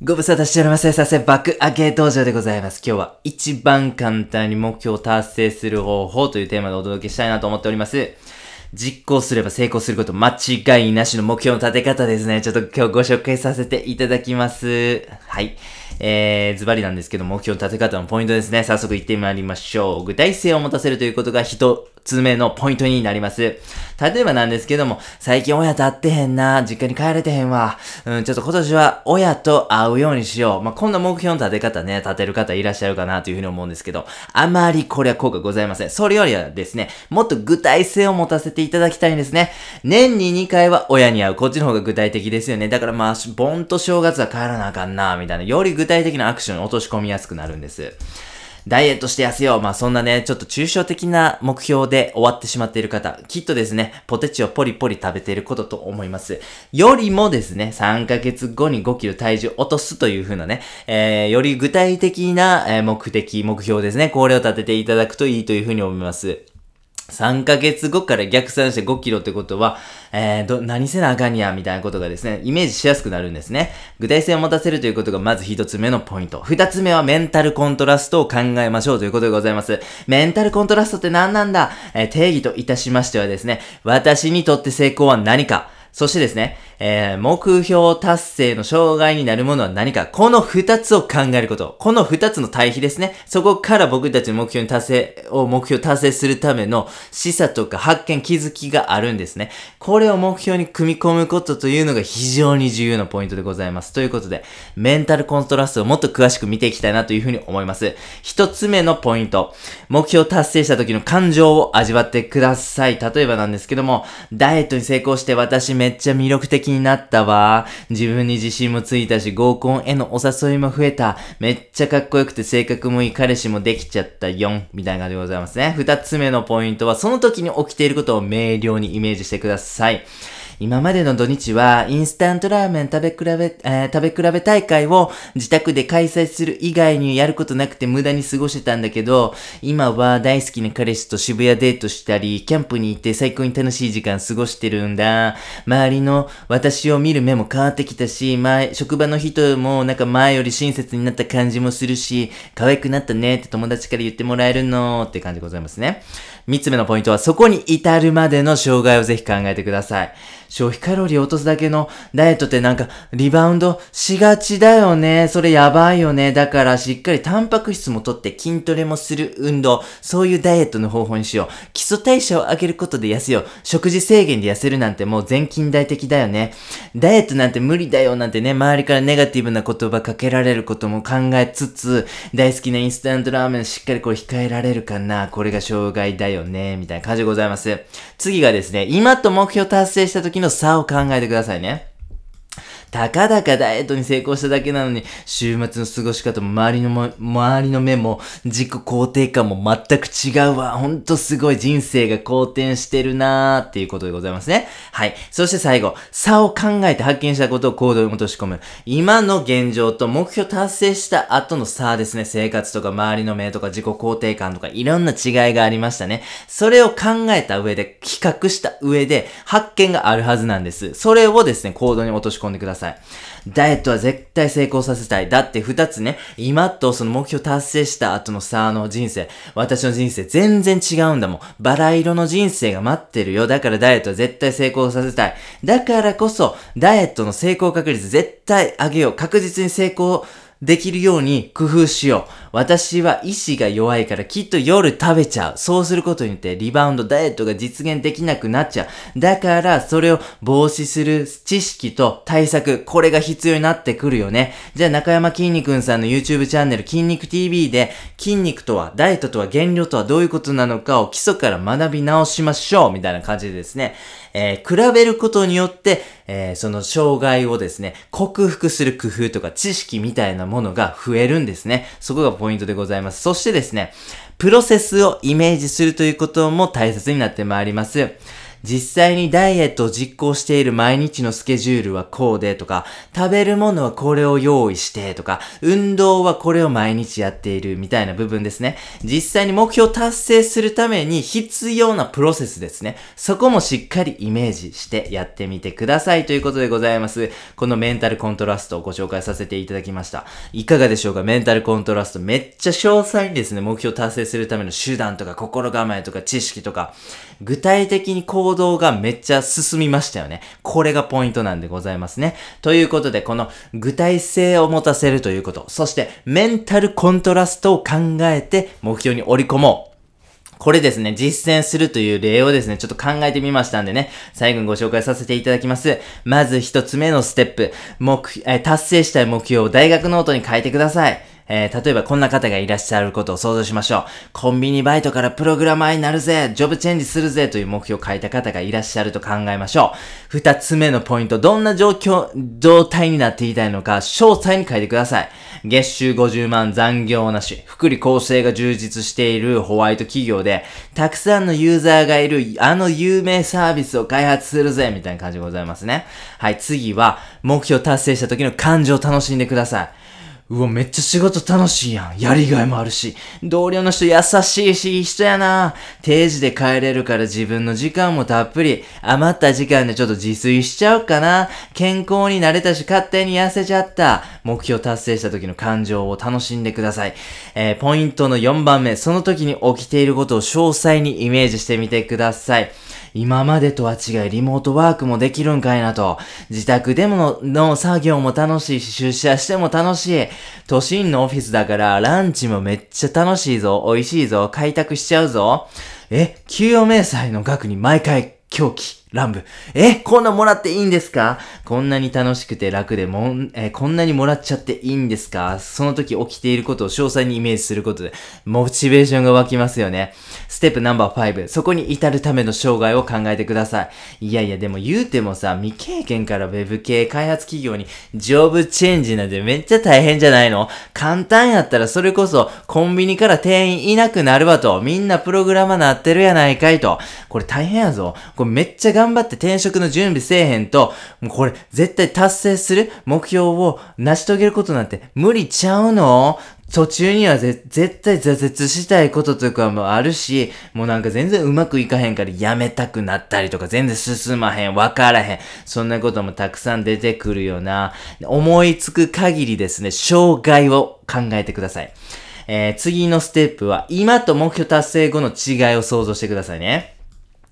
ご無沙汰しております。させ爆上げ登場でございます。今日は一番簡単に目標を達成する方法というテーマでお届けしたいなと思っております。実行すれば成功すること間違いなしの目標の立て方ですね。ちょっと今日ご紹介させていただきます。はい。えー、ズバリなんですけど、目標の立て方のポイントですね。早速行ってまいりましょう。具体性を持たせるということが一つ目のポイントになります。例えばなんですけども、最近親と会ってへんな、実家に帰れてへんわ。うん、ちょっと今年は親と会うようにしよう。まあ、こんな目標の立て方ね、立てる方いらっしゃるかなというふうに思うんですけど、あまりこれは効果ございません。それよりはですね、もっと具体性を持たせていただきたいんですね。年に2回は親に会う。こっちの方が具体的ですよね。だからまあ、ボンと正月は帰らなあかんな、みたいな。より具体的なアクションに落とし込みやすくなるんです。ダイエットして痩せよう。まあそんなね、ちょっと抽象的な目標で終わってしまっている方、きっとですね、ポテチをポリポリ食べていることと思います。よりもですね、3ヶ月後に5キロ体重落とすという風なね、えー、より具体的な、目的、目標ですね。これを立てていただくといいという風に思います。3ヶ月後から逆算して5キロってことは、えー、ど、何せなあかんや、みたいなことがですね、イメージしやすくなるんですね。具体性を持たせるということがまず一つ目のポイント。二つ目はメンタルコントラストを考えましょうということでございます。メンタルコントラストって何なんだ、えー定義といたしましてはですね、私にとって成功は何か、そしてですね、えー、目標達成の障害になるものは何か、この二つを考えること。この二つの対比ですね。そこから僕たちの目標に達成、を目標達成するための示唆とか発見、気づきがあるんですね。これを目標に組み込むことというのが非常に重要なポイントでございます。ということで、メンタルコントラストをもっと詳しく見ていきたいなというふうに思います。一つ目のポイント。目標達成した時の感情を味わってください。例えばなんですけども、ダイエットに成功して私めっちゃ魅力的になったわ。自分に自信もついたし、合コンへのお誘いも増えた。めっちゃかっこよくて性格もいい彼氏もできちゃったよ。みたいな感じでございますね。二つ目のポイントは、その時に起きていることを明瞭にイメージしてください。今までの土日は、インスタントラーメン食べ比べ、えー食べ比べ大会を自宅で開催する以外にやることなくて無駄に過ごしてたんだけど、今は大好きな彼氏と渋谷デートしたり、キャンプに行って最高に楽しい時間過ごしてるんだ。周りの私を見る目も変わってきたし、前、職場の人もなんか前より親切になった感じもするし、可愛くなったねって友達から言ってもらえるのって感じでございますね。三つ目のポイントは、そこに至るまでの障害をぜひ考えてください。消費カロリーを落とすだけのダイエットってなんかリバウンドしがちだよね。それやばいよね。だからしっかりタンパク質も取って筋トレもする運動。そういうダイエットの方法にしよう。基礎代謝を上げることで痩せよう。食事制限で痩せるなんてもう全近代的だよね。ダイエットなんて無理だよなんてね、周りからネガティブな言葉かけられることも考えつつ、大好きなインスタントラーメンしっかりこれ控えられるかな。これが障害だよよね。みたいな感じでございます。次がですね、今と目標達成した時の差を考えてくださいね。たかだかダイエットに成功しただけなのに、週末の過ごし方も周りのも、周りの目も自己肯定感も全く違うわ。ほんとすごい人生が好転してるなーっていうことでございますね。はい。そして最後、差を考えて発見したことを行動に落とし込む。今の現状と目標達成した後の差ですね。生活とか周りの目とか自己肯定感とかいろんな違いがありましたね。それを考えた上で、比較した上で発見があるはずなんです。それをですね、行動に落とし込んでください。さいダイエットは絶対成功させたい。だって二つね、今とその目標達成した後のさ、あの人生、私の人生全然違うんだもん。バラ色の人生が待ってるよ。だからダイエットは絶対成功させたい。だからこそ、ダイエットの成功確率絶対上げよう。確実に成功できるように工夫しよう。私は意志が弱いからきっと夜食べちゃう。そうすることによってリバウンド、ダイエットが実現できなくなっちゃう。だからそれを防止する知識と対策、これが必要になってくるよね。じゃあ中山きんに君さんの YouTube チャンネル筋肉 TV で筋肉とは、ダイエットとは減量とはどういうことなのかを基礎から学び直しましょう。みたいな感じでですね。えー比べることによって、えーその障害をですね、克服する工夫とか知識みたいなものが増えるんですね。そこがポイントでございます。そしてですね、プロセスをイメージするということも大切になってまいります。実際にダイエットを実行している毎日のスケジュールはこうでとか、食べるものはこれを用意してとか、運動はこれを毎日やっているみたいな部分ですね。実際に目標を達成するために必要なプロセスですね。そこもしっかりイメージしてやってみてくださいということでございます。このメンタルコントラストをご紹介させていただきました。いかがでしょうか？メンタルコントラストめっちゃ詳細にですね、目標を達成するための手段とか心構えとか知識とか、具体的に行動がめっちゃ進みましたよね。これがポイントなんでございますね。ということで、この具体性を持たせるということ、そしてメンタルコントラストを考えて目標に織り込もう。これですね、実践するという例をですね、ちょっと考えてみましたんでね、最後にご紹介させていただきます。まず一つ目のステップ、目、え達成したい目標を大学ノートに書いてください。えー、例えばこんな方がいらっしゃることを想像しましょう。コンビニバイトからプログラマーになるぜジョブチェンジするぜという目標を書いた方がいらっしゃると考えましょう。二つ目のポイント、どんな状況、状態になっていたいのか、詳細に書いてください。月収50万残業なし、福利厚生が充実しているホワイト企業で、たくさんのユーザーがいるあの有名サービスを開発するぜみたいな感じでございますね。はい、次は、目標達成した時の感情を楽しんでください。うわ、めっちゃ仕事楽しいやん。やりがいもあるし。同僚の人優しいし、いい人やな。定時で帰れるから自分の時間もたっぷり。余った時間でちょっと自炊しちゃおうかな。健康になれたし、勝手に痩せちゃった。目標達成した時の感情を楽しんでください。えー、ポイントの4番目。その時に起きていることを詳細にイメージしてみてください。今までとは違いリモートワークもできるんかいなと。自宅でもの作業も楽しいし、出社しても楽しい。都心のオフィスだからランチもめっちゃ楽しいぞ。美味しいぞ。開拓しちゃうぞ。え、給与明細の額に毎回狂気。乱舞。え、こんなもらっていいんですか？こんなに楽しくて楽でもん、えこんなにもらっちゃっていいんですか？その時起きていることを詳細にイメージすることで、モチベーションが湧きますよね。ステップナンバー5。そこに至るための障害を考えてください。いやいや、でも言うてもさ、未経験から Web 系開発企業にジョブチェンジなんてめっちゃ大変じゃないの？簡単やったらそれこそコンビニから店員いなくなるわと。みんなプログラマーなってるやないかいと。これ大変やぞ。これめっちゃ頑張って転職の準備せえへんと、もうこれ絶対達成する目標を成し遂げることなんて無理ちゃうの？途中には絶対挫折したいこととかもあるし、もうなんか全然うまくいかへんからやめたくなったりとか全然進まへん、わからへん。そんなこともたくさん出てくるよな、思いつく限りですね、障害を考えてください。えー、次のステップは、今と目標達成後の違いを想像してくださいね。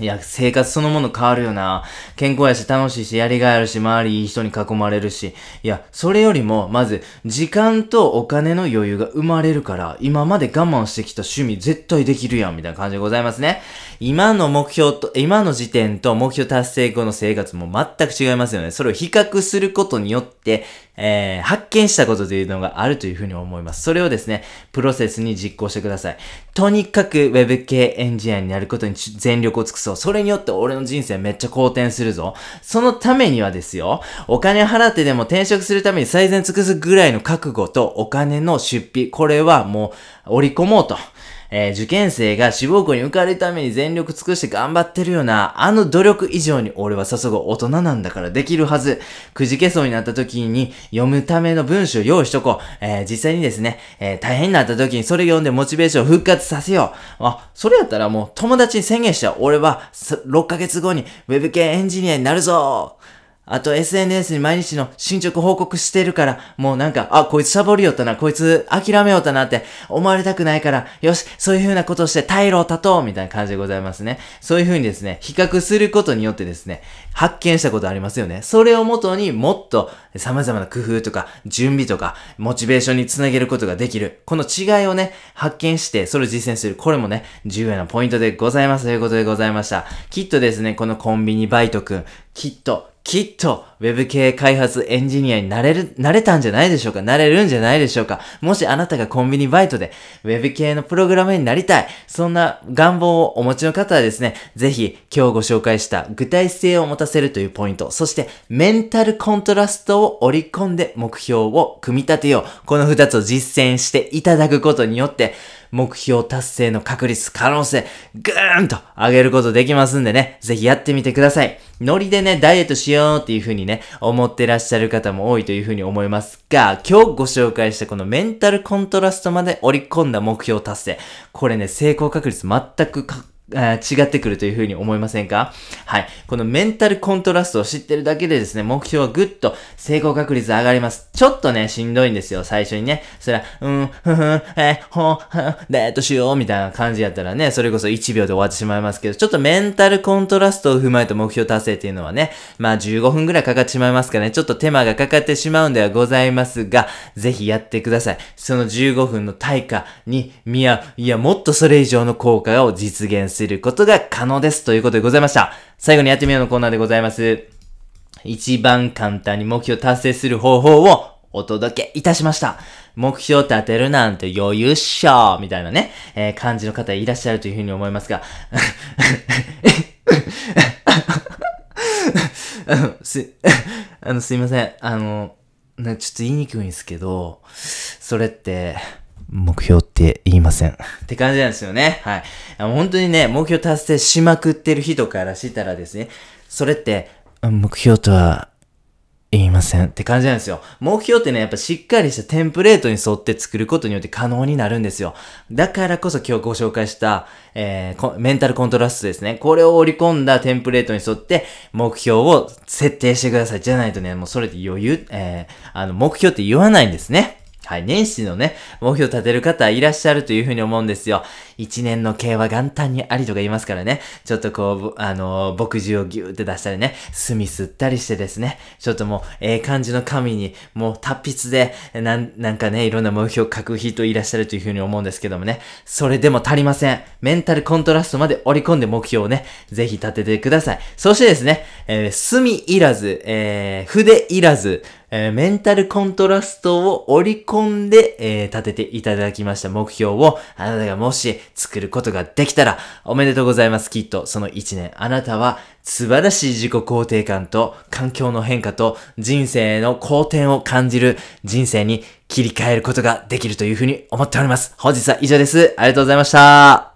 いや、生活そのもの変わるよな。健康やし楽しいし、やりがいあるし、周りいい人に囲まれるし。いや、それよりも、まず、時間とお金の余裕が生まれるから、今まで我慢してきた趣味絶対できるやん、みたいな感じでございますね。今の目標と、今の時点と目標達成後の生活も全く違いますよね。それを比較することによって、えー、発見したことというのがあるというふうに思います。それをですね、プロセスに実行してください。とにかく Web 系エンジニアになることに全力を尽くすそう。それによって俺の人生めっちゃ好転するぞ。そのためにはですよ、お金払ってでも転職するために最善尽くすぐらいの覚悟とお金の出費、これはもう織り込もうと。えー、受験生が志望校に受かるために全力尽くして頑張ってるような、あの努力以上に俺は注ぐ大人なんだからできるはず。くじけそうになった時に読むための文章用意しとこう。えー、実際にですね、えー、大変になった時にそれ読んでモチベーションを復活させよう。あ、それやったらもう友達に宣言しちゃう。俺は6ヶ月後に Web 系エンジニアになるぞあと SNS に毎日の進捗報告してるから、もうなんか、あ、こいつサボりよったな、こいつ諦めよったなって思われたくないから、よし、そういう風なことをして退路を立とうみたいな感じでございますね。そういう風にですね、比較することによってですね、発見したことありますよね。それをもとにもっと様々な工夫とか、準備とか、モチベーションにつなげることができる。この違いをね、発見して、それを実践する。これもね、重要なポイントでございますということでございました。きっとですね、このコンビニバイトくん、きっときっと Web 系開発エンジニアになれる、なれたんじゃないでしょうか？なれるんじゃないでしょうか？もしあなたがコンビニバイトで Web 系のプログラムになりたい、そんな願望をお持ちの方はですね、ぜひ今日ご紹介した具体性を持たせるというポイント、そしてメンタルコントラストを織り込んで目標を組み立てよう。この二つを実践していただくことによって、目標達成の確率、可能性、ぐーんと上げることできますんでね、ぜひやってみてください。ノリでね、ダイエットしようっていう風にね、思ってらっしゃる方も多いという風に思いますが、今日ご紹介したこのメンタルコントラストまで織り込んだ目標達成。これね、成功確率全く違ってくるというふうに思いませんか？はい。このメンタルコントラストを知ってるだけでですね、目標はぐっと成功確率上がります。ちょっとね、しんどいんですよ、最初にね。それは、うん、ふふん、え、ほん、はん、デートしよう、みたいな感じやったらね、それこそ1秒で終わってしまいますけど、ちょっとメンタルコントラストを踏まえた目標達成っていうのはね、まあ15分くらいかかってしまいますからね、ちょっと手間がかかってしまうんではございますが、ぜひやってください。その15分の対価に見合う、いや、もっとそれ以上の効果を実現することが可能です。ということでございました。最後にやってみようのコーナーでございます。一番簡単に目標達成する方法をお届けいたしました。目標立てるなんて余裕っしょみたいなね、えー、感じの方いらっしゃるというふうに思いますが、あの、す、あの、すいません。あの、ちょっと言いにくいんですけど、それって、目標って言いません。って感じなんですよね。はい。本当にね、目標達成しまくってる人からしたらですね、それって、目標とは言いませんって感じなんですよ。目標ってね、やっぱしっかりしたテンプレートに沿って作ることによって可能になるんですよ。だからこそ今日ご紹介した、えー、メンタルコントラストですね。これを織り込んだテンプレートに沿って目標を設定してください。じゃないとね、もうそれで余裕、えー、あの、目標って言わないんですね。はい、年始のね、目標立てる方いらっしゃるというふうに思うんですよ。一年の計は元旦にありとか言いますからね。ちょっとこう、あのー、牧汁をギューって出したりね、墨吸ったりしてですね、ちょっともう、ええ感じの紙に、もう達筆で、なん、なんかね、いろんな目標を書く人いらっしゃるというふうに思うんですけどもね。それでも足りません。メンタルコントラストまで織り込んで目標をね、ぜひ立ててください。そしてですね、えー、墨いらず、えー、筆いらず、えー、メンタルコントラストを織り込んで、えー、立てていただきました目標を、あなたがもし作ることができたら、おめでとうございます。きっと、その一年、あなたは素晴らしい自己肯定感と、環境の変化と、人生の好転を感じる人生に切り替えることができるというふうに思っております。本日は以上です。ありがとうございました。